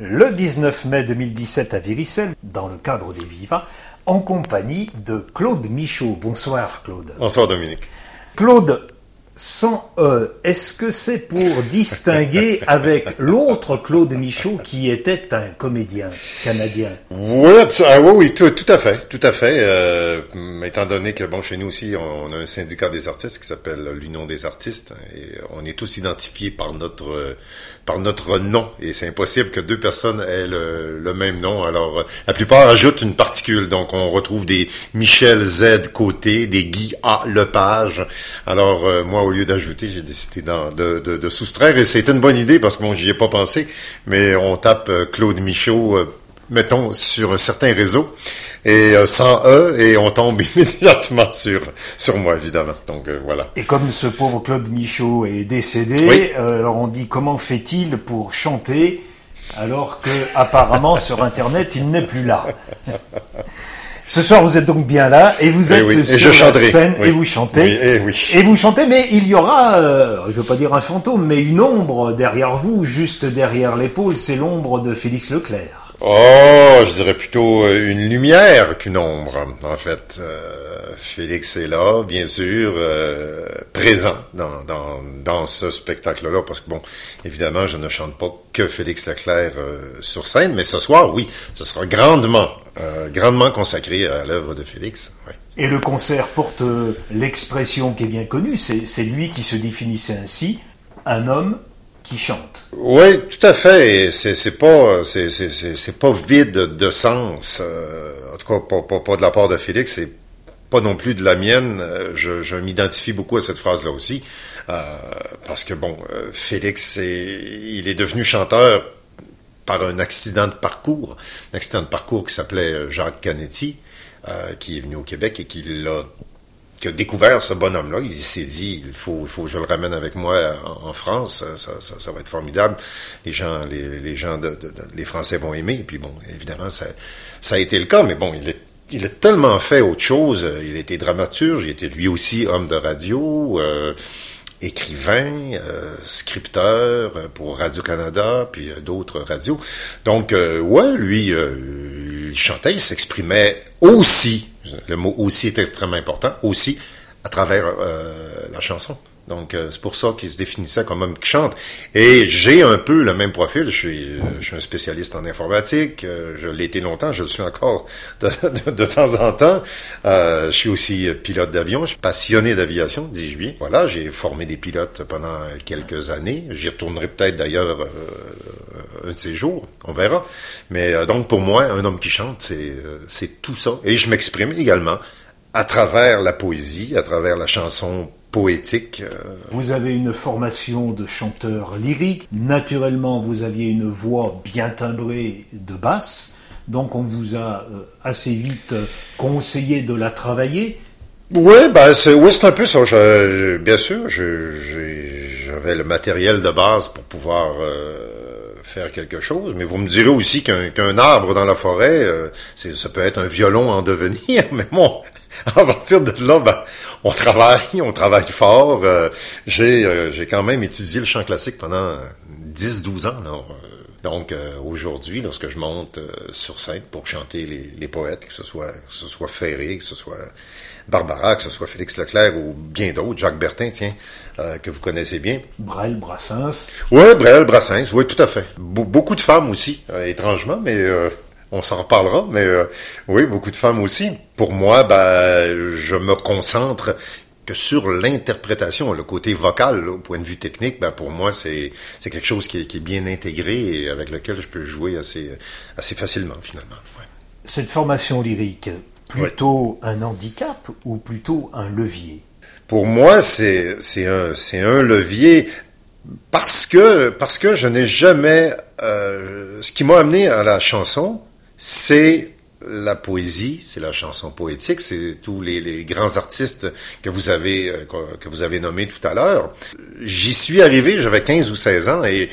le 19 mai 2017 à Viricelle, dans le cadre des Vivas, en compagnie de Claude Michaud. Bonsoir Claude. Bonsoir Dominique. Claude, sans E, est-ce que c'est pour distinguer avec l'autre Claude Michaud qui était un comédien canadien? Oui, ah oui, oui, tout, à fait, tout à fait. Euh, étant donné que bon, chez nous aussi, on, a un syndicat des artistes qui s'appelle l'Union des artistes, et on est tous identifiés par notre par notre nom, et c'est impossible que deux personnes aient le, le, même nom. Alors, la plupart ajoutent une particule, donc on retrouve des Michel Z côté, des Guy A Lepage. Alors, euh, moi, au lieu d'ajouter, j'ai décidé de, de, de, soustraire, et c'était une bonne idée parce que bon, j'y ai pas pensé, mais on tape euh, Claude Michaud, euh, mettons, sur certains réseaux et euh, sans E et on tombe immédiatement sur sur moi évidemment. Donc euh, voilà. Et comme ce pauvre Claude Michaud est décédé, euh, alors on dit comment fait-il pour chanter alors que apparemment sur internet il n'est plus là? Ce soir, vous êtes donc bien là et vous eh êtes sur la scène et vous chantez. Et, eh oui. et, vous chantez, mais il y aura, je veux pas dire un fantôme, mais une ombre derrière vous, juste derrière l'épaule, c'est l'ombre de Félix Leclerc. Oh, je dirais plutôt euh, une lumière qu'une ombre, en fait. Euh, Félix est là, bien sûr, euh, présent dans, dans, dans ce spectacle-là, parce que, bon, évidemment, je ne chante pas que Félix Leclerc sur scène, mais ce soir, oui, ce sera grandement, grandement consacré à l'œuvre de Félix. Et le concert porte l'expression qui est bien connue, c'est lui qui se définissait ainsi, un homme Oui, tout à fait. C'est pas c'est pas vide de sens. Euh, en tout cas, pas, de la part de Félix. C'est pas non plus de la mienne. Euh, je, m'identifie beaucoup à cette phrase-là aussi, euh, parce que bon, Félix, il est devenu chanteur par un accident de parcours, un accident de parcours qui s'appelait Jacques Canetti, qui est venu au Québec et qui l'a qui découvert ce bonhomme-là. Il s'est dit, il faut, il faut que je le ramène avec moi en, France. Ça, ça, ça, va être formidable. Les gens, les, les gens, de, de, les Français vont aimer. Puis bon, évidemment, ça, ça a été le cas. Mais bon, il est il a tellement fait autre chose. Il été dramaturge, il était lui aussi homme de radio, euh, écrivain, euh, scripteur pour Radio-Canada, puis euh, d'autres radios. Donc, euh, ouais, lui, il chantait, il s'exprimait aussi le mot aussi est extrêmement important, aussi à travers euh, la chanson. Donc, euh, c'est pour ça qu'il se définissait comme homme qui chante. Et j'ai un peu le même profil. Je suis, euh, je suis un spécialiste en informatique. je l'ai été longtemps. Je le suis encore de, de, temps en temps. je suis aussi pilote d'avion. Je suis passionné d'aviation, dis-je bien. Voilà, j'ai formé des pilotes pendant quelques années. J'y retournerai peut-être d'ailleurs un de ces jours, on verra. Mais euh, donc pour moi, un homme qui chante, c'est euh, c'est tout ça. Et je m'exprime également à travers la poésie, à travers la chanson poétique. Euh. Vous avez une formation de chanteur lyrique. Naturellement, vous aviez une voix bien timbrée de basse. Donc on vous a assez vite conseillé de la travailler. Oui, ben c'est oui, un peu ça. bien sûr, j'avais le matériel de base pour pouvoir faire quelque chose, mais vous me direz aussi qu'un arbre dans la forêt, euh, ça peut être un violon en devenir, mais bon, à partir de là, ben, on travaille, on travaille fort. Euh, j'ai euh, j'ai quand même étudié le chant classique pendant 10-12 ans. donc aujourd'hui, lorsque je monte sur scène pour chanter les, les, poètes, que ce soit que ce soit Ferré, que ce soit Barbara, que ce soit Félix Leclerc ou bien d'autres, Jacques Bertin, tiens, euh, que vous connaissez bien. Brel, Brassens. Oui, Brel, Brassens, oui, tout à fait. beaucoup de femmes aussi, euh, étrangement, mais euh, on s'en reparlera, mais oui, beaucoup de femmes aussi. Pour moi, ben, je me concentre que sur l'interprétation, le côté vocal, au point de vue technique, ben pour moi c'est c'est quelque chose qui est, qui est, bien intégré et avec lequel je peux jouer assez assez facilement finalement. Ouais. Cette formation lyrique, plutôt un handicap ou plutôt un levier? Pour moi, c'est c'est un c'est un levier parce que parce que je n'ai jamais euh, ce qui m'a amené à la chanson, c'est la poésie, c'est la chanson poétique, c'est tous les, grands artistes que vous avez euh, que vous avez nommés tout à l'heure. J'y suis arrivé, j'avais 15 ou 16 ans et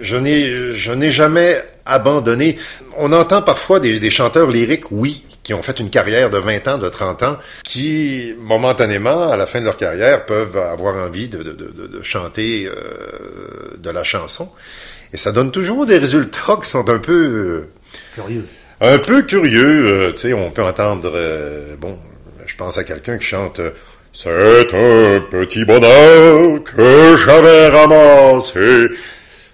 je n'ai je n'ai jamais abandonné. On entend parfois des, chanteurs lyriques, oui, qui ont fait une carrière de 20 ans, de 30 ans, qui, momentanément, à la fin de leur carrière, peuvent avoir envie de, de, de, de chanter euh, de la chanson. Et ça donne toujours des résultats qui sont un peu... Euh, curieux. Un peu curieux. tu sais, on peut entendre... bon, je pense à quelqu'un qui chante... C'est un petit bonheur que j'avais ramassé.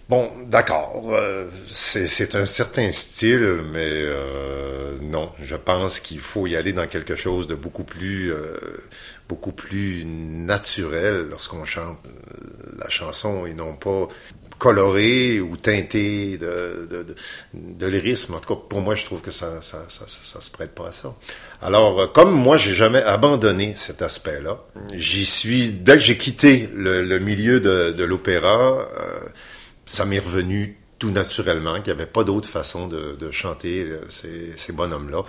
Bon, d'accord, euh, c'est un certain style, mais euh, non, je pense qu'il faut y aller dans quelque chose de beaucoup plus, euh, beaucoup plus naturel lorsqu'on chante la chanson et non pas coloré ou teinté de, de, de, lyrisme. En tout cas, pour moi, je trouve que ça, ça, ça, ça, se prête pas à ça. Alors, comme moi, j'ai jamais abandonné cet aspect-là, j'y suis, dès que j'ai quitté le, le milieu de, de l'opéra, ça m'est revenu tout naturellement, qu'il n'y avait pas d'autre façon de, chanter euh, ces, ces bonhommes-là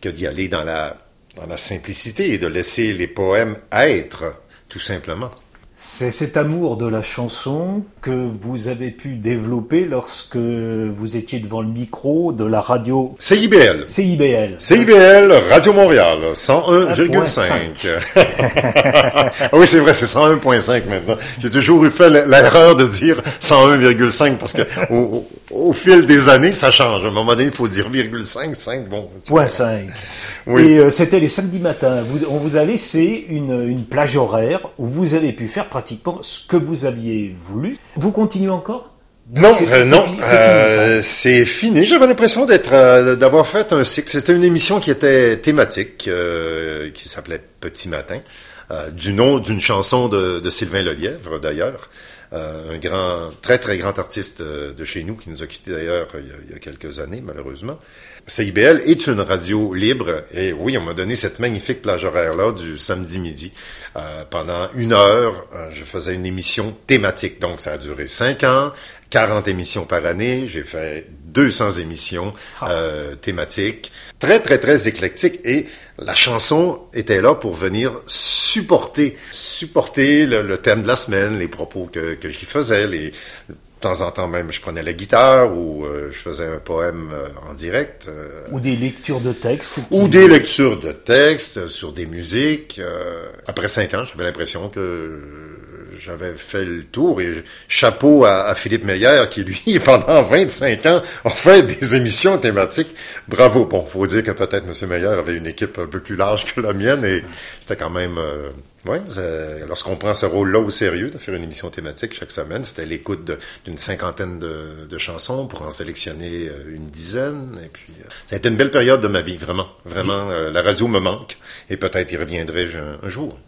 que d'y aller dans la, dans la simplicité et de laisser les poèmes être, tout simplement. C'est cet amour de la chanson que vous avez pu développer lorsque vous étiez devant le micro de la radio CIBL. CIBL. CIBL, Radio Montréal, 101,5. ah oui, c'est vrai, c'est 101,5 maintenant. J'ai toujours eu fait l'erreur de dire 101,5 parce que au, fil des années, ça change. À un moment donné, il faut dire 5, 5, bon. Point 5. Oui. Et euh, c'était les samedis matins. on vous a laissé une, une plage horaire où vous avez pu faire pratiquement ce que vous aviez voulu. Vous continuez encore? Non, euh, non, c'est euh, fini. J'avais l'impression d'être, euh, d'avoir fait un cycle. C'était une émission qui était thématique, qui s'appelait Petit Matin, du nom d'une chanson de, de Sylvain Lelièvre d'ailleurs. un grand, très très grand artiste de chez nous qui nous a quittés d'ailleurs il, y a quelques années malheureusement. CIBL est une radio libre et oui, on m'a donné cette magnifique plage horaire-là du samedi midi. Euh, pendant une heure, euh, je faisais une émission thématique. Donc, ça a duré cinq ans, 40 émissions par année. J'ai fait 200 émissions ah. euh, thématiques, très, très, très éclectiques. Et la chanson était là pour venir supporter, supporter le, thème de la semaine, les propos que, que j'y faisais, les, temps en temps même, je prenais la guitare ou euh, je faisais un poème euh, en direct. Euh, ou des lectures de textes. Ou des lectures de textes sur des musiques. après cinq ans, j'avais l'impression que j'avais fait le tour et chapeau à, Philippe Meyer qui, lui, pendant 25 ans, a fait des émissions thématiques. Bravo. Bon, faut dire que peut-être M. Meyer avait une équipe un peu plus large que la mienne et c'était quand même oui, lorsqu'on prend ce rôle-là au sérieux, de faire une émission thématique chaque semaine, c'était l'écoute d'une cinquantaine de, chansons pour en sélectionner euh, une dizaine. Et puis, euh, ça a été une belle période de ma vie, vraiment. Vraiment, euh, la radio me manque et peut-être y reviendrai-je un, jour.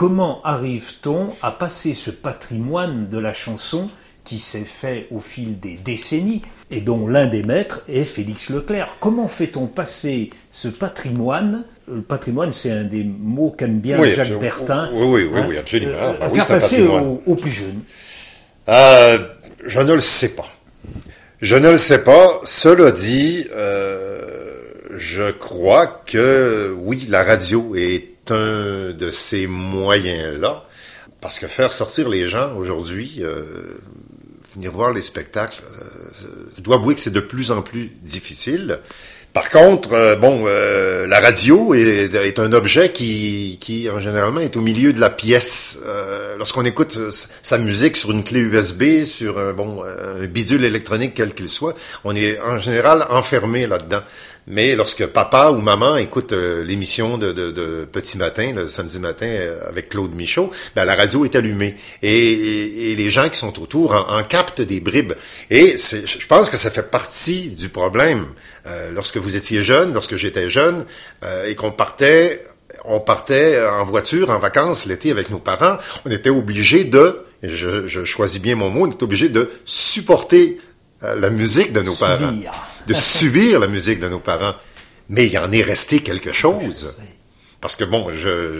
Comment arrive-t-on à passer ce patrimoine de la chanson qui s'est fait au fil des décennies et dont l'un des maîtres est Félix Leclerc? Comment fait-on passer ce patrimoine? Le patrimoine, c'est un des mots qu'aime bien Jacques Bertin. Oui, oui, oui, hein, absolument. Euh, ah, faire passer aux, plus jeunes. Euh, je ne le sais pas. Je ne le sais pas. Cela dit, euh, je crois que oui, la radio est un de ces moyens-là. Parce que faire sortir les gens aujourd'hui, venir voir les spectacles, je dois avouer que c'est de plus en plus difficile. Par contre, euh, bon, euh, la radio est, un objet qui, qui, en généralement, est au milieu de la pièce. Euh, lorsqu'on écoute sa musique sur une clé USB, sur un, bon, un bidule électronique quel qu'il soit, on est en général enfermé là-dedans. Mais lorsque papa ou maman écoute l'émission de, Petit Matin, le samedi matin avec Claude Michaud, ben, la radio est allumée. Et, et, les gens qui sont autour en, en captent des bribes. Et je pense que ça fait partie du problème. Euh, lorsque vous étiez jeune, lorsque j'étais jeune, euh, et qu'on partait, on partait en voiture en vacances l'été avec nos parents, on était obligé de, je, je, choisis bien mon mot, on était obligé de supporter euh, la musique de nos parents, de subir la musique de nos parents. Mais il en est resté quelque chose. Parce que bon,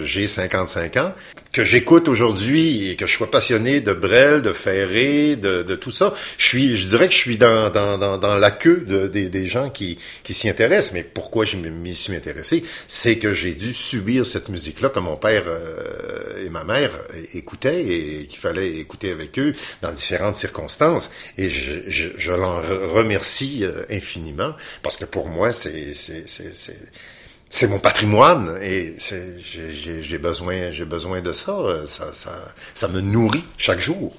j'ai 55 ans, que j'écoute aujourd'hui et que je sois passionné de Brel, de Ferré, de, de, tout ça, je suis, je dirais que je suis dans, dans, dans, dans la queue de, des gens qui, qui s'y intéressent. Mais pourquoi je m'y suis intéressé, c'est que j'ai dû subir cette musique-là que mon père euh, et ma mère écoutaient et qu'il fallait écouter avec eux dans différentes circonstances. Et je, je, je l'en remercie euh, infiniment parce que pour moi, c'est c'est mon patrimoine et j'ai besoin, j'ai besoin de ça. ça. Ça, ça. me nourrit chaque jour.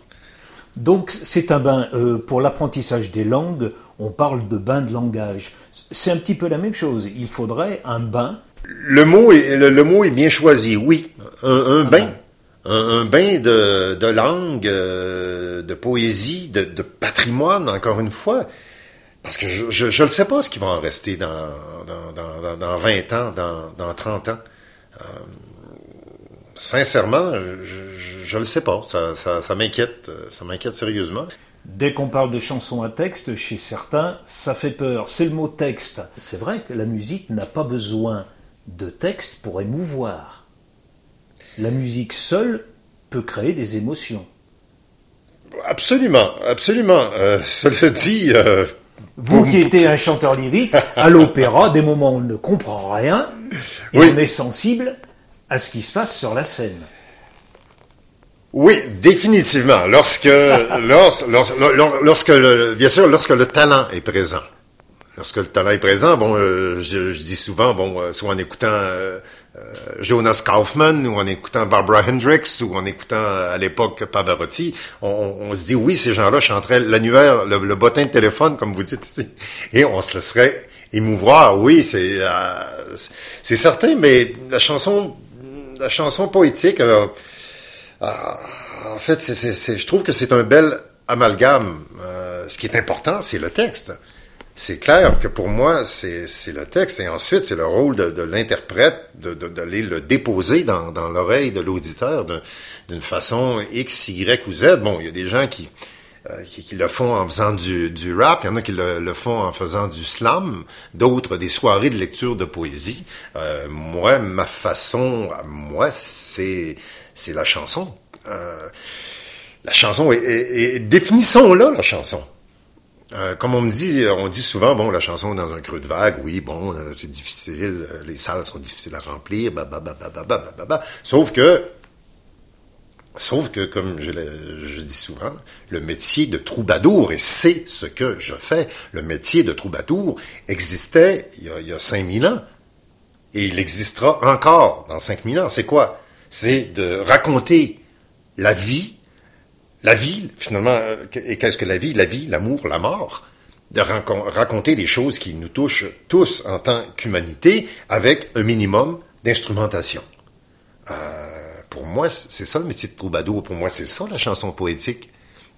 Donc c'est un bain, euh, pour l'apprentissage des langues, on parle de bain de langage. C'est un petit peu la même chose. Il faudrait un bain. Le mot est, le, mot est bien choisi, oui. Un, bain. Un, bain de, de langue, euh, de poésie, de, patrimoine, encore une fois. Parce que je ne sais pas ce qui va en rester dans, dans, dans, 20 ans, dans, dans 30 ans. Euh, sincèrement, je ne le sais pas. Ça, ça, m'inquiète. Ça m'inquiète sérieusement. Dès qu'on parle de chansons à texte, chez certains, ça fait peur. C'est le mot texte. C'est vrai que la musique n'a pas besoin de texte pour émouvoir. La musique seule peut créer des émotions. Absolument, absolument. Euh, cela dit... Euh, vous qui étiez un chanteur lyrique, à l'opéra, des moments où on ne comprend rien, et on est sensible, à ce qui se passe sur la scène. Oui, définitivement. Lorsque, lorsque, lorsque, bien sûr, lorsque le talent est présent. Lorsque le talent est présent, bon, euh, je, dis souvent, bon, euh, soit en écoutant euh, Jonas Kaufman ou en écoutant Barbara Hendricks ou en écoutant à l'époque Pavarotti, on, se dit oui, ces gens-là chanteraient l'annuaire, le, le, bottin de téléphone, comme vous dites et on se laisserait émouvoir. Oui, c'est c'est certain, mais la chanson la chanson poétique, alors, euh, en fait, c'est, je trouve que c'est un bel amalgame. Euh, ce qui est important, c'est le texte. C'est clair que pour moi, c'est, le texte. Et ensuite, c'est le rôle de, l'interprète de, d'aller le déposer dans, l'oreille de l'auditeur d'une façon X, Y ou Z. Bon, il y a des gens qui, euh, qui, le font en faisant du, du rap, il y en a qui le, font en faisant du slam, d'autres des soirées de lecture de poésie. Euh, moi, ma façon, moi, c'est c'est la chanson. Euh, la chanson, et, définissons-la, la chanson. Comme on me dit, on dit souvent, bon, la chanson dans un creux de vague, oui, bon, c'est difficile, les salles sont difficiles à remplir, bah, bah, bah, bah, bah, bah, bah, bah. Sauf que Sauf que, comme je, je, dis souvent, le métier de troubadour, et c'est ce que je fais, le métier de troubadour existait il y a, il y a 5000 ans. Et il existera encore dans 5000 ans. C'est quoi? C'est de raconter la vie, la vie, finalement, et qu'est-ce que la vie? La vie, l'amour, la mort. De raconter des choses qui nous touchent tous en tant qu'humanité avec un minimum d'instrumentation. Euh, pour moi, c'est ça le métier de troubadour. Pour moi, c'est ça la chanson poétique.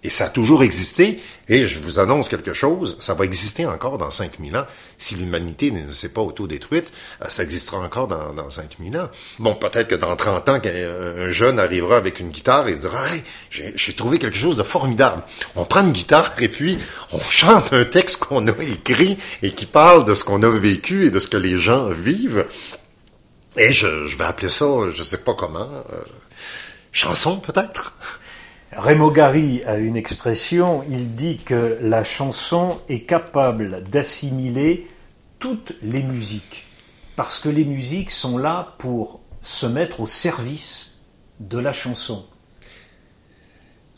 Et ça a toujours existé. Et je vous annonce quelque chose, ça va exister encore dans 5000 ans. Si l'humanité ne s'est pas autodétruite, euh, ça existera encore dans, dans 5000 ans. Bon, peut-être que dans 30 ans, un jeune arrivera avec une guitare et dira, hey, j'ai trouvé quelque chose de formidable. On prend une guitare et puis on chante un texte qu'on a écrit et qui parle de ce qu'on a vécu et de ce que les gens vivent. Et je, vais appeler ça, je sais pas comment, euh, chanson peut-être? Raymond Gary a une expression, il dit que la chanson est capable d'assimiler toutes les musiques, parce que les musiques sont là pour se mettre au service de la chanson.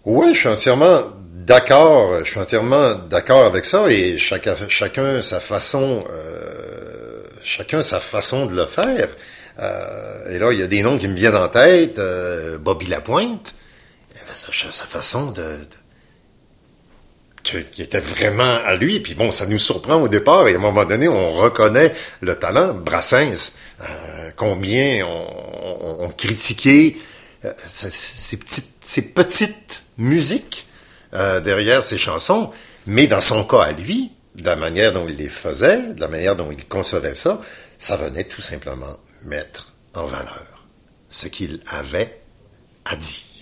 Oui, je suis entièrement d'accord, je suis entièrement d'accord avec ça, et chacun, sa façon, euh, chacun sa façon de le faire. Euh, et là, il y a des noms qui me viennent en tête. Euh, Bobby Lapointe, sa, façon de, qui était vraiment à lui. Puis bon, ça nous surprend au départ et à un moment donné, on reconnaît le talent. Brassens, euh, combien on, on, critiquait ces, petites, ces petites musiques derrière ses chansons, mais dans son cas à lui, de la manière dont il les faisait, de la manière dont il concevait ça, ça venait tout simplement mettre en valeur ce qu'il avait à dire.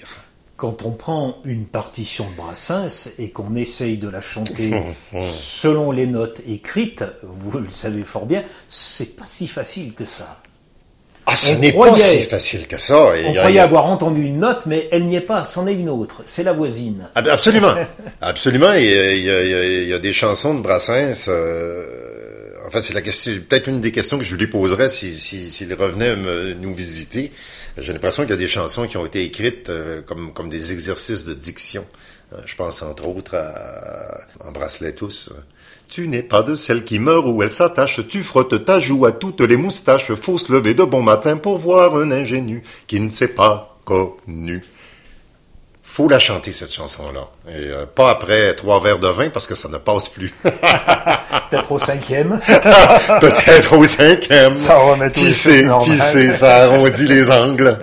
Quand on prend une partition de Brassens et qu'on essaye de la chanter selon les notes écrites, vous le savez fort bien, c'est pas si facile que ça. Ah, ce n'est pas si facile que ça. on croyait avoir entendu une note, mais elle n'y est pas, c'en est une autre. C'est la voisine. Absolument. Absolument. Il y, a, des chansons de Brassens. Euh, en fait, c'est la question, peut-être une des questions que je lui poserais s'il si, si, revenait nous visiter. J'ai l'impression qu'il y a des chansons qui ont été écrites euh, comme, comme des exercices de diction. Euh, je pense entre autres à, Embrasse-les tous. Tu n'es pas de celle qui meurt ou elle s'attache, tu frottes ta joue à toutes les moustaches, faut se lever de bon matin pour voir un ingénu qui ne s'est pas connu. Faut la chanter cette chanson-là. Et euh, pas après trois verres de vin parce que ça ne passe plus. Peut-être au cinquième. Peut-être au cinquième. Ça remet qui sait, qui sait, ça arrondit les angles.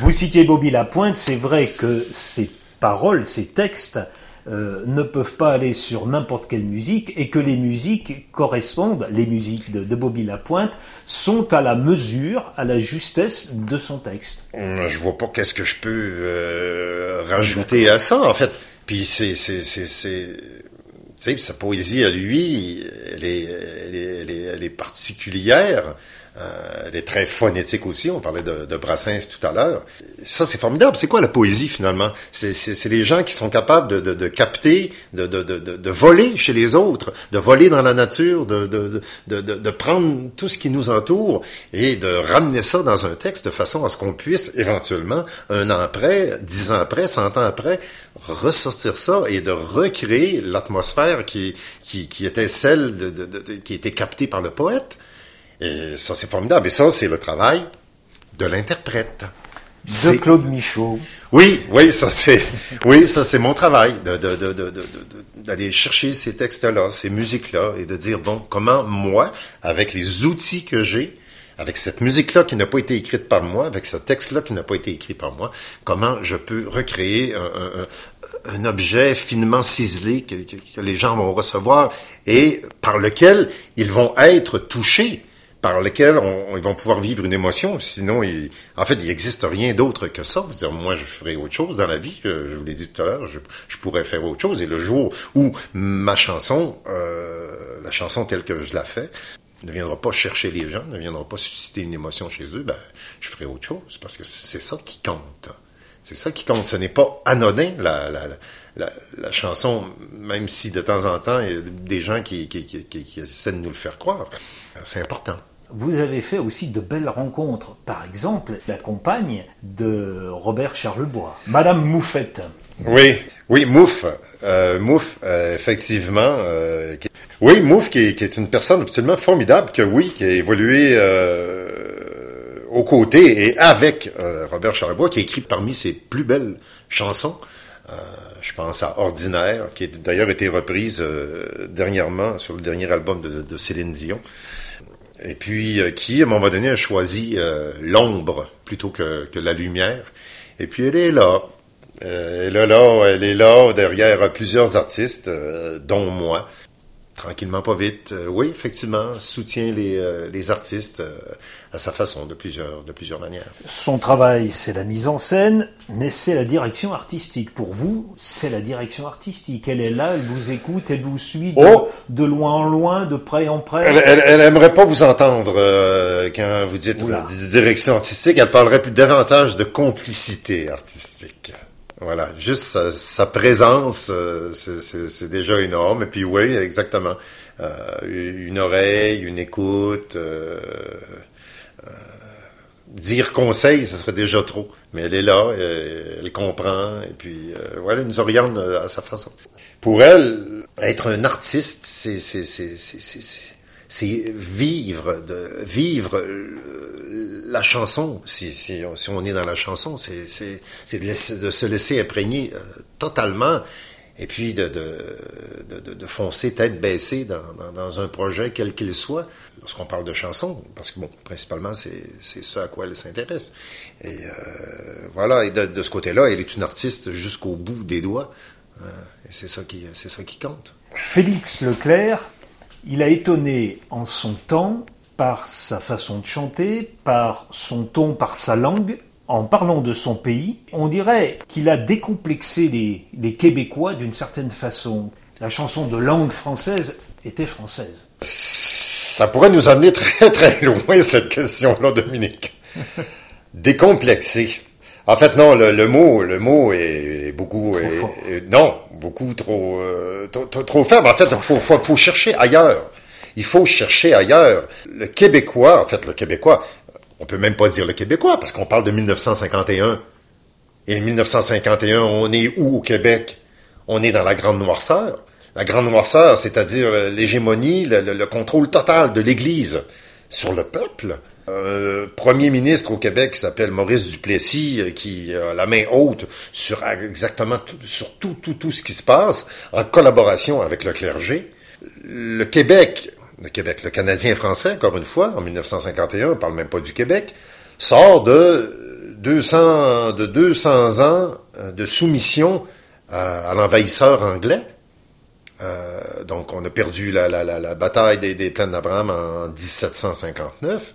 Vous citiez Bobby Lapointe, c'est vrai que ces paroles, ces textes euh, ne peuvent pas aller sur n'importe quelle musique et que les musiques correspondent, les musiques de, Bobby Lapointe, sont à la mesure, à la justesse de son texte. Je vois pas qu'est-ce que je peux euh, rajouter à ça, en fait. Puis c'est, c'est, c'est, c'est, sa poésie à lui, elle est, elle est, elle est particulière. Euh, elle est très aussi. On parlait de, de Brassens tout à l'heure. Ça, c'est formidable. C'est quoi la poésie finalement C'est les gens qui sont capables de, de, de capter, de, de, voler chez les autres, de voler dans la nature, de, prendre tout ce qui nous entoure et de ramener ça dans un texte de façon à ce qu'on puisse éventuellement, un an après, dix ans après, cent ans après, ressortir ça et de recréer l'atmosphère qui, qui, qui était celle qui était captée par le poète. Et ça, c'est formidable. Et ça, c'est le travail de l'interprète. De Claude Michaud. Oui, oui, ça c'est, oui, ça c'est mon travail, de, de, de, d'aller chercher ces textes-là, ces musiques-là, et de dire bon, comment moi, avec les outils que j'ai, avec cette musique-là qui n'a pas été écrite par moi, avec ce texte-là qui n'a pas été écrit par moi, comment je peux recréer un, un, un objet finement ciselé que, que, les gens vont recevoir et par lequel ils vont être touchés par lesquels on, ils vont pouvoir vivre une émotion. Sinon, en fait, il n'existe rien d'autre que ça. Dire, moi, je ferai autre chose dans la vie. Je, vous l'ai dit tout à l'heure, je, pourrais faire autre chose. Et le jour où ma chanson, euh, la chanson telle que je la fais, ne viendra pas chercher les gens, ne viendra pas susciter une émotion chez eux, ben, je ferai autre chose parce que c'est ça qui compte. C'est ça qui compte. Ce n'est pas anodin, la, la, la, chanson, même si de temps en temps, il y a des gens qui essaient de nous le faire croire. C'est important. Vous avez fait aussi de belles rencontres. Par exemple, la compagne de Robert Charlebois, Madame Moufette. Oui, oui, Mouf, euh, Mouf, euh, effectivement. Euh, Oui, Mouf, qui est, une personne absolument formidable, que oui, qui a évolué euh, aux côtés et avec euh, Robert Charlebois, qui a écrit parmi ses plus belles chansons. je pense à Ordinaire, qui a d'ailleurs été reprise dernièrement sur le dernier album de, de Céline Dion et puis euh, qui, à un moment donné, a choisi euh, l'ombre plutôt que, la lumière. Et puis elle est là. Euh, elle est là, elle est là derrière plusieurs artistes, dont moi tranquillement, pas vite. Euh, oui, effectivement, soutient les, euh, les artistes euh, à sa façon, de plusieurs, de plusieurs manières. Son travail, c'est la mise en scène, mais c'est la direction artistique. Pour vous, c'est la direction artistique. Elle est là, elle vous écoute, elle vous suit de, oh! de loin en loin, de près en près. Elle, elle, elle aimerait pas vous entendre quand vous dites direction artistique. Elle parlerait plus davantage de complicité artistique. Voilà, juste sa, présence, euh, c'est déjà énorme. Et puis oui, exactement. Euh, une oreille, une écoute, euh, dire conseil, ce serait déjà trop. Mais elle est là, elle, comprend, et puis voilà, elle nous oriente à sa façon. Pour elle, être un artiste, c'est c'est vivre de vivre la chanson, si, si, si, on est dans la chanson, c'est de, de, se laisser imprégner euh, totalement et puis de, de, de, foncer tête baissée dans, dans, dans un projet quel qu'il soit, lorsqu'on parle de chanson, parce que bon, principalement, c'est ça à quoi elle s'intéresse. Et euh, voilà, et de, ce côté-là, elle est une artiste jusqu'au bout des doigts, hein, et c'est ça, qui, ça qui compte. Félix Leclerc, il a étonné en son temps par sa façon de chanter, par son ton, par sa langue. En parlant de son pays, on dirait qu'il a décomplexé les, les Québécois d'une certaine façon. La chanson de langue française était française. Ça pourrait nous amener très très loin cette question-là, Dominique. Décomplexé. En fait, non, le, mot, le mot est, beaucoup, non, beaucoup trop, euh, trop, trop, faible. En fait, il faut, faut, faut chercher ailleurs il faut chercher ailleurs. Le Québécois, en fait, le Québécois, on peut même pas dire le Québécois, parce qu'on parle de 1951. Et en 1951, on est où au Québec? On est dans la grande noirceur. La grande noirceur, c'est-à-dire l'hégémonie, le, contrôle total de l'Église sur le peuple. un premier ministre au Québec qui s'appelle Maurice Duplessis, euh, qui a la main haute sur exactement sur tout, tout, tout ce qui se passe, en collaboration avec le clergé. Le Québec, le Québec, le Canadien français, encore une fois, en 1951, on parle même pas du Québec, sort de 200, de 200 ans euh, de soumission à, l'envahisseur anglais. Euh, donc, on a perdu la, la, la, bataille des, des plaines d'Abraham en 1759.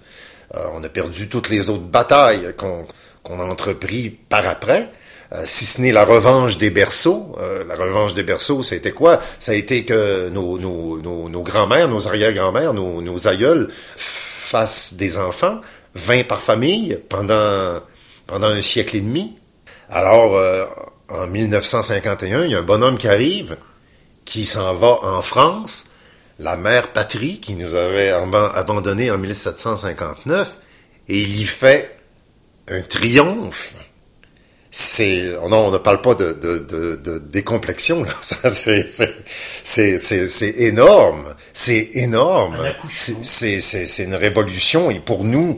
Euh, on a perdu toutes les autres batailles qu'on a entrepris par après. Euh, si ce n'est la revanche des berceaux. Euh, la revanche des berceaux, ça a été quoi? Ça a été que nos, grands-mères, nos arrière-grands-mères, nos, nos aïeuls fassent des enfants, 20 par famille, pendant, pendant un siècle et demi. Alors, en 1951, il y a un bonhomme qui arrive, qui s'en va en France, la mère patrie qui nous avait abandonnés en 1759, et il y fait un triomphe. C'est, non, on ne parle pas de, de, de, décomplexion, là. C'est, c'est, énorme. C'est énorme. C'est, c'est, une révolution. Et pour nous,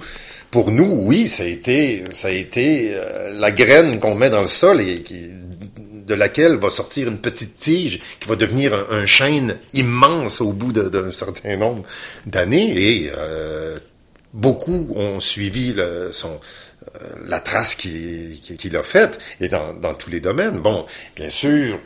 pour nous, oui, ça a été, ça a été euh, la graine qu'on met dans le sol et qui, de laquelle va sortir une petite tige qui va devenir un, chêne immense au bout d'un certain nombre d'années. Et euh, beaucoup ont suivi le, son, la trace qu'il qui, a faite, et dans, dans tous les domaines. Bon, bien sûr,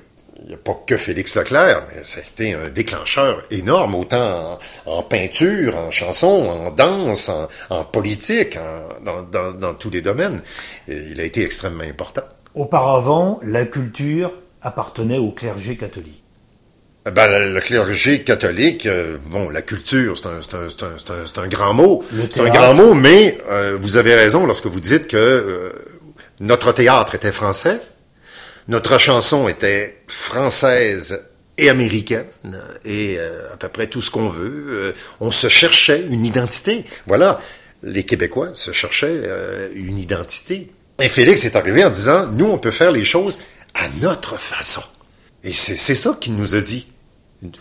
il n'y a pas que Félix Leclerc, mais ça a été un déclencheur énorme, autant en, peinture, en chanson, en danse, en, politique, dans, dans, dans, tous les domaines. Et il a été extrêmement important. Auparavant, la culture appartenait au clergé catholique. Eh ben, le clergé catholique, euh, bon, la culture, c'est un, un, un, grand mot. C'est un grand mot, mais euh, vous avez raison lorsque vous dites que euh, notre théâtre était français, notre chanson était française et américaine, et à peu près tout ce qu'on veut. on se cherchait une identité. Voilà, les Québécois se cherchaient une identité. Et Félix est arrivé en disant, nous, on peut faire les choses à notre façon. Et c'est ça qu'il nous a dit.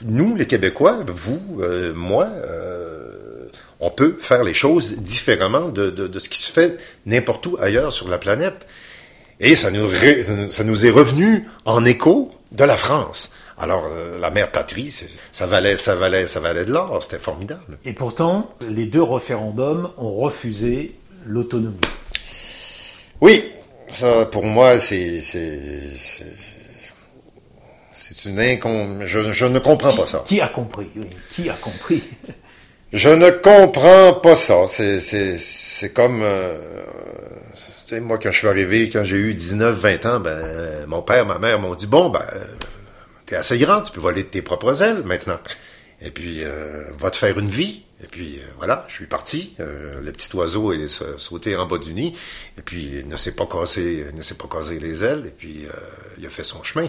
Nous, les Québécois, vous, euh, moi, euh, on peut faire les choses différemment de, de, de ce qui se fait n'importe où ailleurs sur la planète. Et ça nous, ça nous est revenu en écho de la France. Alors, euh, la mère patrie, ça valait, ça valait, ça valait de l'or, c'était formidable. Et pourtant, les deux référendums ont refusé l'autonomie. Oui, ça, pour moi, c'est, c'est, une incom... Je, je, ne comprends pas ça. Qui a compris oui, Qui a compris? Je ne comprends pas ça. C'est, c'est, c'est comme... Euh, tu sais, moi, quand je suis arrivé, quand j'ai eu 19, 20 ans, ben, mon père, ma mère m'ont dit, bon, ben, t'es assez grand, tu peux voler de tes propres ailes maintenant. Et puis, euh, va te faire une vie. Et puis euh, voilà, je suis parti. Euh, le petit oiseau est sauté en bas du nid. Et puis il ne s'est pas cassé, ne s'est pas cassé les ailes. Et puis euh, il a fait son chemin.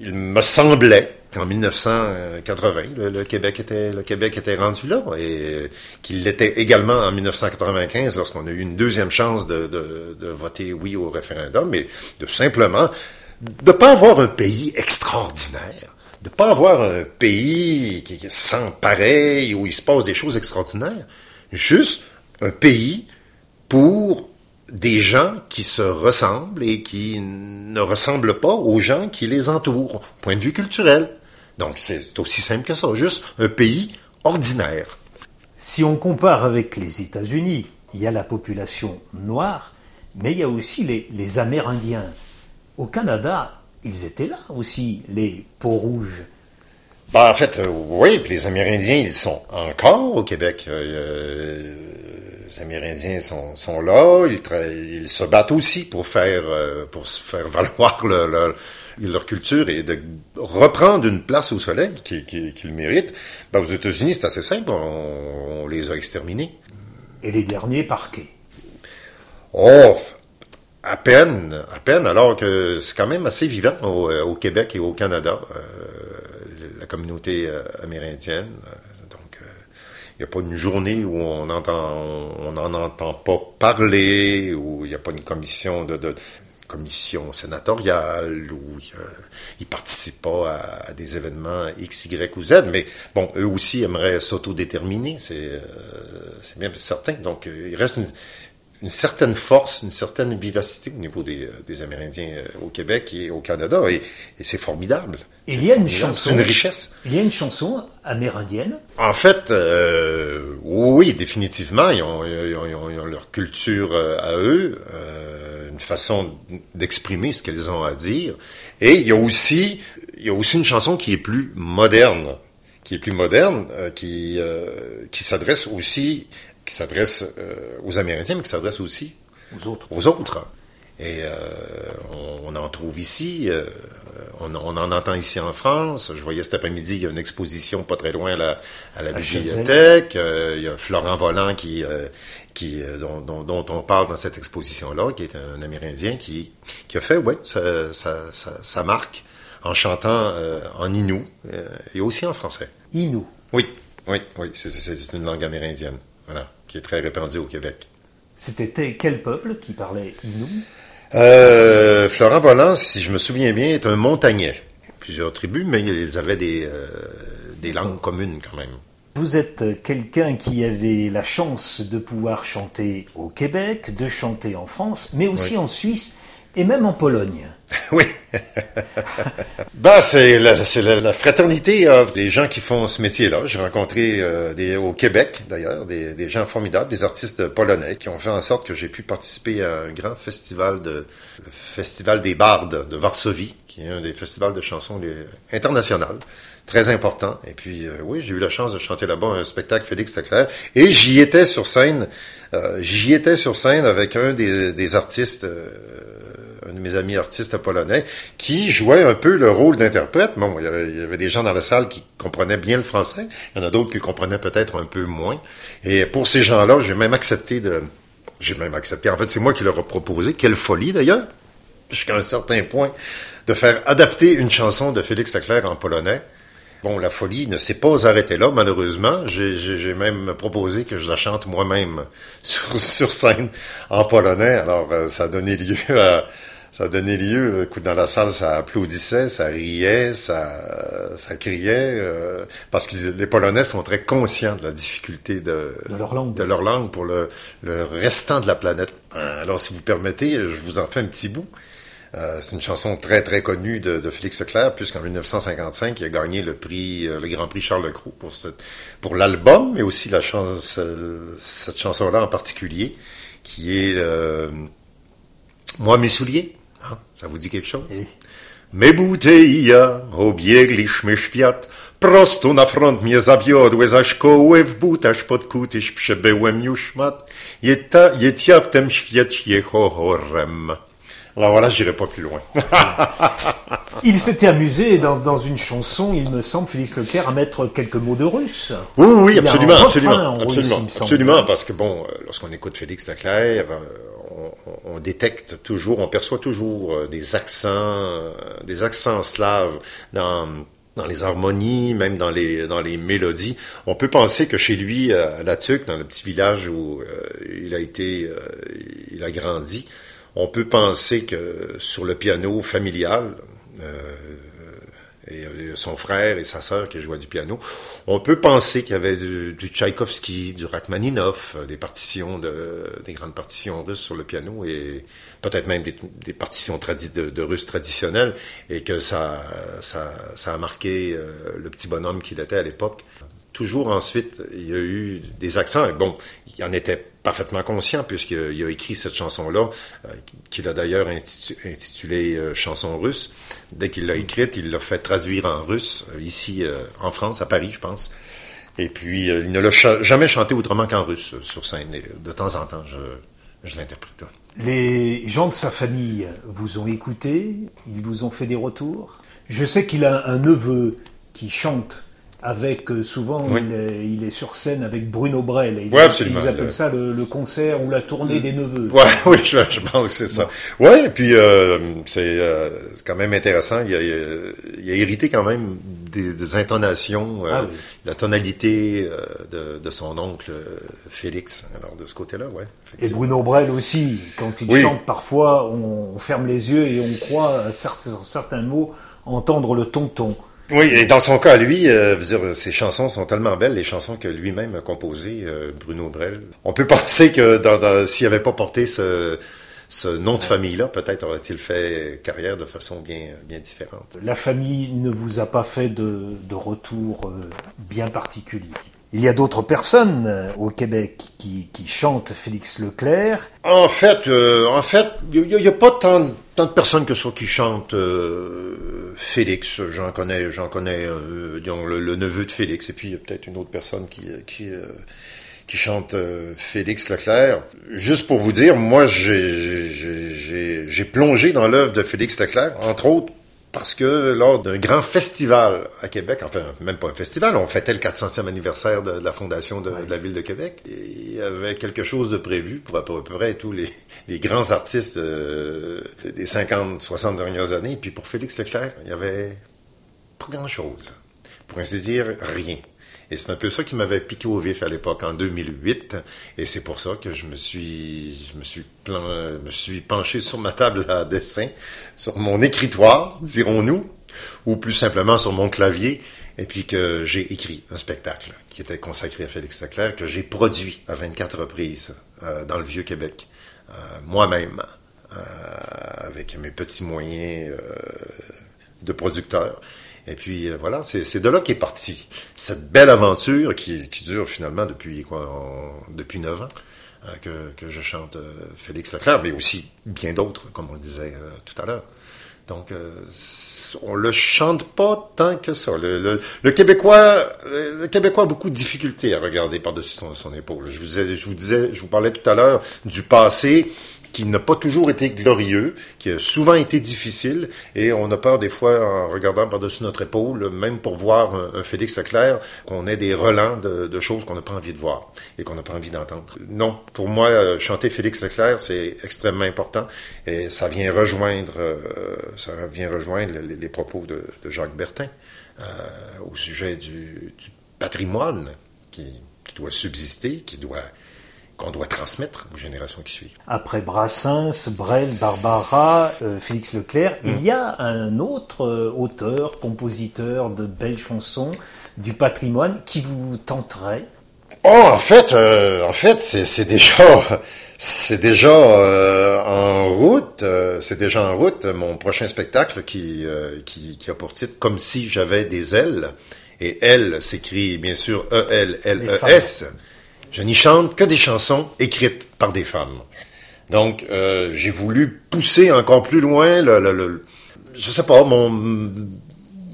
Il me semblait qu'en 1980, le, Québec était le Québec était rendu là et qu'il l'était également en 1995 lorsqu'on a eu une deuxième chance de voter oui au référendum, mais de simplement de pas avoir un pays extraordinaire de pas avoir un pays qui, est sans pareil, où il se passe des choses extraordinaires. Juste un pays pour des gens qui se ressemblent et qui ne ressemblent pas aux gens qui les entourent, point de vue culturel. Donc c'est aussi simple que ça, juste un pays ordinaire. Si on compare avec les États-Unis, il y a la population noire, mais il y a aussi les, les Amérindiens. Au Canada, ils étaient là aussi, les peaux rouges. Ben, en fait, euh, oui, puis les Amérindiens, ils sont encore au Québec. Euh, euh, les Amérindiens sont, sont là, ils, ils, se battent aussi pour faire, pour faire valoir leur culture et de reprendre une place au soleil qu'ils méritent. Ben, aux États-Unis, c'est assez simple, on, on, les a exterminés. Et les derniers parqués. Oh, à peine, à peine, alors que c'est quand même assez vivant au, euh, Québec et au Canada, euh, la communauté euh, amérindienne. N'y a pas une journée où on entend, on n'en entend pas parler, où il n'y a pas une commission de, commission sénatoriale ou il, participe pas à, des événements X, Y ou Z, mais bon, eux aussi aimeraient s'autodéterminer, c'est c'est bien certain. Donc, il reste une, une certaine force, une certaine vivacité au niveau des, des Amérindiens au Québec et au Canada, et, et c'est formidable. Il y a une chanson. C'est une richesse. Il y a une chanson amérindienne. En fait, euh, oui, définitivement, ils ont, ils, ont, ils ont, leur culture à eux, euh, une façon d'exprimer ce qu'elles ont à dire. Et il y a aussi, il y a aussi une chanson qui est plus moderne, qui est plus moderne, euh, qui euh, qui s'adresse aussi, qui s'adresse euh, aux Amérindiens, mais qui s'adresse aussi aux autres. Aux autres. Et on, on, en trouve ici on, on, en entend ici en France. Je voyais cet après-midi, il y a une exposition pas très loin à la, à la bibliothèque. Euh, il y a Florent Volant qui, euh, qui, euh, dont, dont, dont, on parle dans cette exposition-là, qui est un Amérindien qui, qui a fait, ouais, sa, sa, sa, sa marque en chantant en Innu et aussi en français. Innu. Oui, oui, oui, c'est une langue amérindienne, voilà, qui est très répandue au Québec. C'était quel peuple qui parlait Innu euh, Florent Volant, si je me souviens bien, est un montagnais. Plusieurs tribus, mais ils avaient des, euh, des langues communes quand même. Vous êtes quelqu'un qui avait la chance de pouvoir chanter au Québec, de chanter en France, mais aussi en Suisse et même en Pologne. Oui. bah, c'est la, fraternité entre les gens qui font ce métier-là. J'ai rencontré euh, au Québec, d'ailleurs, des, gens formidables, des artistes polonais qui ont fait en sorte que j'ai pu participer à un grand festival de festival des bardes de Varsovie, qui est un des festivals de chansons internationales très important. Et puis, euh, oui, j'ai eu la chance de chanter là-bas un spectacle Félix Leclerc. Et j'y étais sur scène, euh, j'y étais sur scène avec un des, artistes un de mes amis artistes polonais, qui jouait un peu le rôle d'interprète. Bon, il y, avait, des gens dans la salle qui comprenaient bien le français. Il y en a d'autres qui comprenaient peut-être un peu moins. Et pour ces gens-là, j'ai même accepté de... J'ai même accepté. En fait, c'est moi qui leur ai proposé. Quelle folie, d'ailleurs, jusqu'à un certain point, de faire adapter une chanson de Félix Leclerc en polonais. Bon, la folie ne s'est pas arrêtée là, malheureusement. J'ai même proposé que je la chante moi-même sur, sur, scène en polonais. Alors, euh, ça a donné lieu à, ça a donné lieu, écoute, dans la salle, ça applaudissait, ça riait, ça, ça criait, euh, parce que les Polonais sont très conscients de la difficulté de, de, leur, langue. de leur langue pour le, le restant de la planète. Alors, si vous permettez, je vous en fais un petit bout. Euh, c'est une chanson très très connue de, de Félix Leclerc, puisqu'en 1955, il a gagné le prix, euh, le Grand Prix Charles Lecroux pour cette, pour l'album, mais aussi la chance, cette chanson-là en particulier, qui est euh, Moi mes souliers. Hein? Ça vous dit quelque chose? Oui. Mebuty i ja obiegliśmy świat, prosto na front mnie zawiodły, za szkoły w butaż pod kutyś przebyłem już mat, jeta, jecia w tym świecie horrem. Alors voilà, j'irai pas plus loin. il s'était amusé dans, dans, une chanson, il me semble, Félix Leclerc, à mettre quelques mots de russe. Oui, oui, absolument, absolument, absolument, russe, absolument, parce que bon, lorsqu'on écoute Félix Leclerc, on, on, détecte toujours, on perçoit toujours des accents, des accents slaves dans les harmonies, même dans les dans mélodies. On peut penser que chez lui, à La dans le petit village où euh, il a été, euh, il a grandi, on peut penser que sur le piano familial, euh, et son frère et sa sœur qui jouaient du piano, on peut penser qu'il y avait du, du Tchaïkovski, du Rachmaninoff, des partitions de, des grandes partitions russes sur le piano et peut-être même des, partitions de, russes traditionnelles et que ça, a marqué euh, le petit bonhomme qu'il était à l'époque. Toujours ensuite, il y a eu des accents. Et bon, il en était parfaitement conscient puisqu'il a écrit cette chanson-là, euh, qu'il a d'ailleurs intitulée euh, Chanson russe. Dès qu'il l'a écrite, il l'a fait traduire en russe, euh, ici euh, en France, à Paris, je pense. Et puis, euh, il ne l'a jamais chanté autrement qu'en russe sur scène. Et de temps en temps, je, je l'interprète. Les gens de sa famille vous ont écouté, ils vous ont fait des retours? Je sais qu'il a un neveu qui chante avec euh, souvent il, est, il, est, sur scène avec Bruno Brel. Et absolument, ils appellent ça le, le, concert ou la tournée des neveux. Ouais, oui, je, je pense que c'est ça. Ouais, et puis euh, c'est euh, quand même intéressant. Il a, il a, hérité quand même des, des intonations, euh, ah, oui. la tonalité euh, de, de, son oncle Félix. Alors de ce côté-là, ouais. Et Bruno Brel aussi, quand il chante, parfois on, on, ferme les yeux et on croit à certains, certains mots entendre le tonton. Oui, et dans son cas, lui, euh, dire, ses chansons sont tellement belles, les chansons que lui-même a composées, euh, Bruno Brel. On peut penser que dans, dans, s'il n'avait pas porté ce, ce nom de famille-là, peut-être aurait-il fait carrière de façon bien, bien différente. La famille ne vous a pas fait de, de retour euh, bien particulier il y a d'autres personnes euh, au Québec qui, qui, chantent Félix Leclerc. En fait, euh, en fait, il n'y a, a, pas tant, tant, de personnes que ça qui chantent euh, Félix. J'en connais, j'en connais euh, le, neveu de Félix, et puis il y a peut-être une autre personne qui, qui, euh, qui chante Félix Leclerc. Juste pour vous dire, moi, j'ai plongé dans l'œuvre de Félix Leclerc, entre autres parce que lors d'un grand festival à Québec, enfin même pas un festival, on fêtait le 400e anniversaire de, la fondation de, la ville de Québec. Il y avait quelque chose de prévu pour à peu près tous les, les grands artistes euh, des 50, 60 dernières années. Puis pour Félix Leclerc, il y avait pas grand-chose. Pour ainsi dire, rien. Et c'est un peu ça qui m'avait piqué au vif à l'époque, en 2008. Et c'est pour ça que je me suis, je me suis, plan, me suis penché sur ma table à dessin, sur mon écritoire, dirons-nous, ou plus simplement sur mon clavier, et puis que j'ai écrit un spectacle qui était consacré à Félix Leclerc, que j'ai produit à 24 reprises euh, dans le Vieux-Québec, euh, moi-même, euh, avec mes petits moyens euh, de producteur. Et puis euh, voilà, c'est de là qu'est partie cette belle aventure qui, qui, dure finalement depuis quoi, depuis neuf ans euh, que, que, je chante euh, Félix Leclerc, mais aussi bien d'autres, comme on le disait tout à l'heure. Donc, euh, on le chante pas tant que ça. Le, le, le Québécois, le, Québécois a beaucoup de difficultés à regarder par-dessus son, son, épaule. Je vous, je vous disais, je vous parlais tout à l'heure du passé qui n'a pas toujours été glorieux, qui a souvent été difficile, et on a peur des fois, en regardant par-dessus notre épaule, même pour voir un, Félix Leclerc, qu'on ait des relents de, choses qu'on n'a pas envie de voir et qu'on n'a pas envie d'entendre. Non, pour moi, euh, chanter Félix Leclerc, c'est extrêmement important, et ça vient rejoindre, euh, ça vient rejoindre les, propos de, Jacques Bertin euh, au sujet du, patrimoine qui doit subsister, qui doit qu'on doit transmettre aux générations qui suivent. Après Brassens, Brel, Barbara, euh, Félix Leclerc, mmh. il y a un autre euh, auteur, compositeur de belles chansons du patrimoine qui vous tenterait? Oh, en fait, euh, en fait, c'est déjà, c'est déjà euh, en route. Euh, c'est déjà en route. Mon prochain spectacle qui, qui, qui a pour titre "Comme si j'avais des ailes" et "elle" s'écrit bien sûr E L L E S. Je n'y chante que des chansons écrites par des femmes. Donc, euh, j'ai voulu pousser encore plus loin le, le, le je sais pas, mon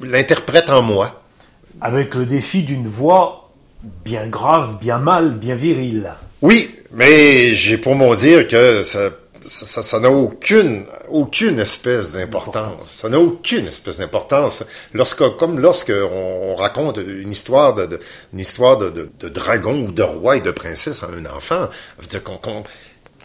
l'interprète en moi. Avec le défi d'une voix bien grave, bien mal, bien virile. Oui, mais j'ai pour mon dire que ça ça, n'a aucune, aucune espèce d'importance. Ça n'a aucune espèce d'importance. Lorsque, comme lorsque on, raconte une histoire de, une histoire de, de, de, dragon ou de roi et de princesse à un enfant, qu'on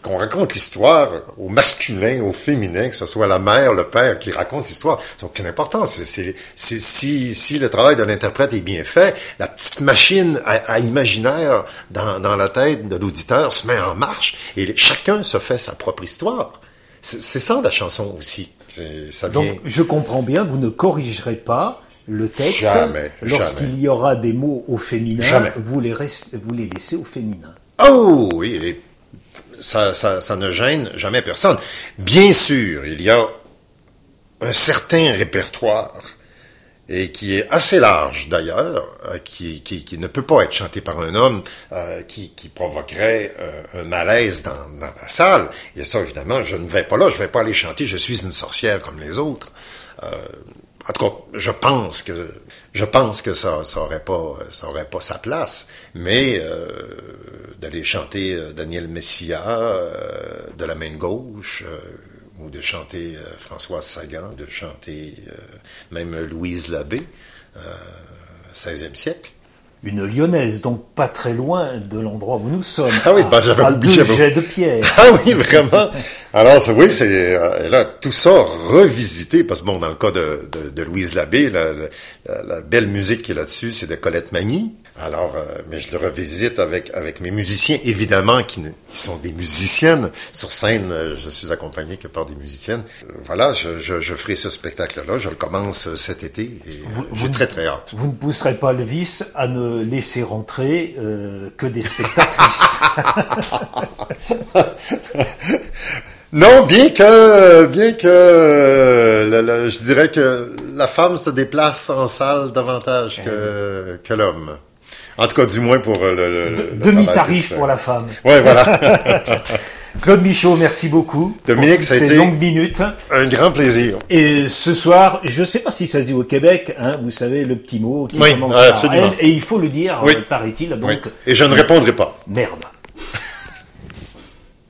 qu'on raconte l'histoire au masculin, au féminin, que ce soit la mère, le père qui raconte l'histoire, ça n'a aucune importance. C'est, c'est, si, si le travail de l'interprète est bien fait, la petite machine à, à imaginaire dans, dans, la tête de l'auditeur se met en marche et chacun se fait sa propre histoire. C'est, c'est ça la chanson aussi. Ça vient... Donc je comprends bien, vous ne corrigerez pas le texte jamais, lorsqu'il y aura des mots au féminin, jamais. vous les, rest... vous les laissez au féminin. Oh oui, et ça, ça, ça, ne gêne jamais personne. Bien sûr, il y a un certain répertoire et qui est assez large d'ailleurs, euh, qui, qui, qui, ne peut pas être chanté par un homme, euh, qui, qui, provoquerait euh, un malaise dans, dans, la salle. Et ça, évidemment, je ne vais pas là, je ne vais pas aller chanter, je suis une sorcière comme les autres. Euh, en tout cas, je pense que je pense que ça, ça aurait pas, ça aurait pas sa place. Mais euh, d'aller chanter euh, Daniel Messia euh, de la main gauche, euh, ou de chanter Françoise Sagan, de chanter même Louise Labbé, 16e siècle. Une lyonnaise, donc pas très loin de l'endroit où nous sommes. Ah oui, bah, j'avais oublié. jets de pierre. Ah oui, vraiment. Alors, ça, oui, c'est euh, là tout ça revisité parce que bon, dans le cas de, de, de Louise Labbé, la, la, la, belle musique qui est là-dessus, c'est de Colette Magny. Alors, euh, mais je le revisite avec avec mes musiciens, évidemment, qui, qui sont des musiciennes. Sur scène, euh, je suis accompagné que par des musiciennes. Euh, voilà, je, je, je, ferai ce spectacle-là. Je le commence cet été et j'ai très très hâte. Vous ne pousserez pas le vice à ne laisser rentrer euh, que des spectatrices. Non, bien que, bien que, le, le, je dirais que la femme se déplace en salle davantage que, que l'homme. En tout cas, du moins pour le, le demi-tarif pour la femme. Ouais, voilà. Claude Michaud, merci beaucoup. Dominique, ça a ces été longues minutes. Un grand plaisir. Et ce soir, je ne sais pas si ça se dit au Québec, hein, vous savez le petit mot qui oui, commence absolument. L, et il faut le dire, oui. paraît-il. Donc, oui. Et je ne répondrai pas. Merde.